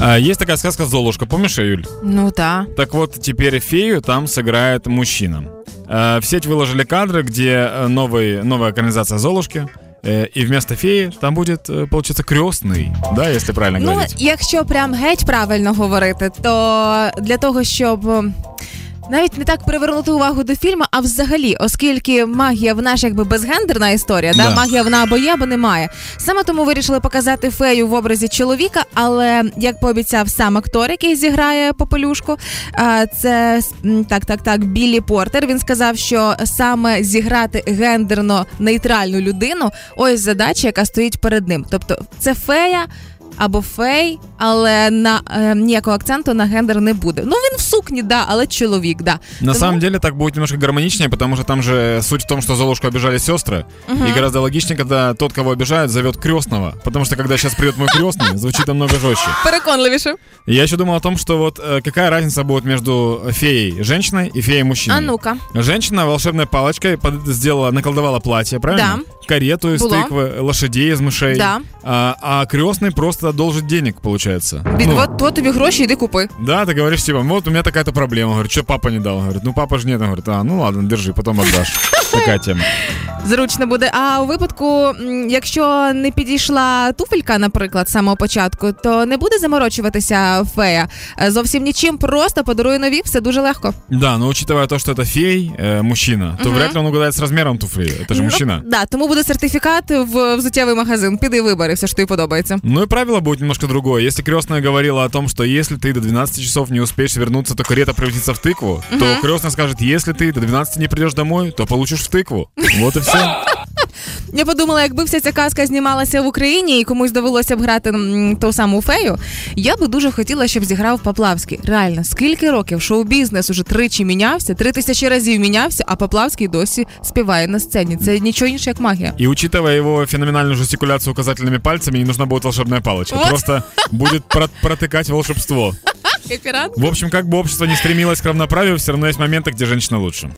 А, Есть такая сказка «Золушка». Помнишь Юль? Ну да. Так вот, теперь фею там сыграет мужчина. А, В сеть выложили кадры, где э, новый, новая экранизация «Золушки». Э, И вместо феи там будет, э, получается, крестный, да, если правильно Ну, говорить. якщо прям геть правильно говорити, то для того, щоб. Навіть не так привернути увагу до фільму, а взагалі, оскільки магія вона ж якби безгендерна історія, да. Да. магія вона або є, або немає. Саме тому вирішили показати фею в образі чоловіка, але як пообіцяв сам актор, який зіграє попелюшку, це так, так, так, Біллі Портер. Він сказав, що саме зіграти гендерно нейтральну людину ось задача, яка стоїть перед ним. Тобто, це фея Або фей, але на е, ніякого акценту на гендер не буде. Ну він в сукні, да, але чоловік, да. На Тому- самом деле так будет немножко гармоничнее, потому что там же суть в том, что Золушку обижали сестры. И гораздо логичнее, когда тот, кого обижают, зовет крестного. Потому что когда сейчас придет мой крестный, звучит намного жестче. переконливіше. И Я еще думал о том, что вот э, какая разница будет между феей женщиной и феей мужчиной. А ну-ка. Женщина волшебной палочкой под- сделала, наколдовала платье, правильно? Карету из Было. тыквы, лошадей из мышей. Да. А, а крестный просто одолжит денег, получается. Від Ну, от, от тобі гроші, йди купи. Да, ты говоришь, типа, вот у меня такая-то проблема. Говорит, что папа не дал? Говорит, ну папа же нет. Он говорит, а, ну ладно, держи, потом отдашь. Такая тема. Зручно буде. А у випадку, м, якщо не підійшла туфелька, наприклад, з самого початку, то не буде заморочуватися фея. Е, Зовсім нічим, просто подарує нові, все дуже легко. Да, но учитывая то, что это фей, э, мужчина, то вряд ли он угадает с размером туфли. Это же мужчина. Ну, да, тому буде сертифікат в взуттєвий магазин. Піди вибери все, що тобі подобається. Ну и правило будет немножко другое. Если крестная говорила о том, что если ты до 12 часов не успеешь вернуться, то карета превратится в тыкву, то крестная скажет, если ты до 12 не придешь домой, то получишь в тыкву. Вот и все. Я подумала, якби вся ця казка знімалася в Україні і комусь довелося б грати м, ту саму фею, я би дуже хотіла, щоб зіграв Поплавський. Реально, скільки років шоу-бізнес уже тричі мінявся, три тисячі разів мінявся, а Поплавський досі співає на сцені. Це нічого інше, як магія. И учитывая его феноменальную жестикуляцию указательными пальцами, не нужна будет волшебная палочка. Вот. Просто будет про- протыкать волшебство. Кайфірат? В общем, как бы общество не стремилось к равноправию, все равно есть моменты, где женщина лучше.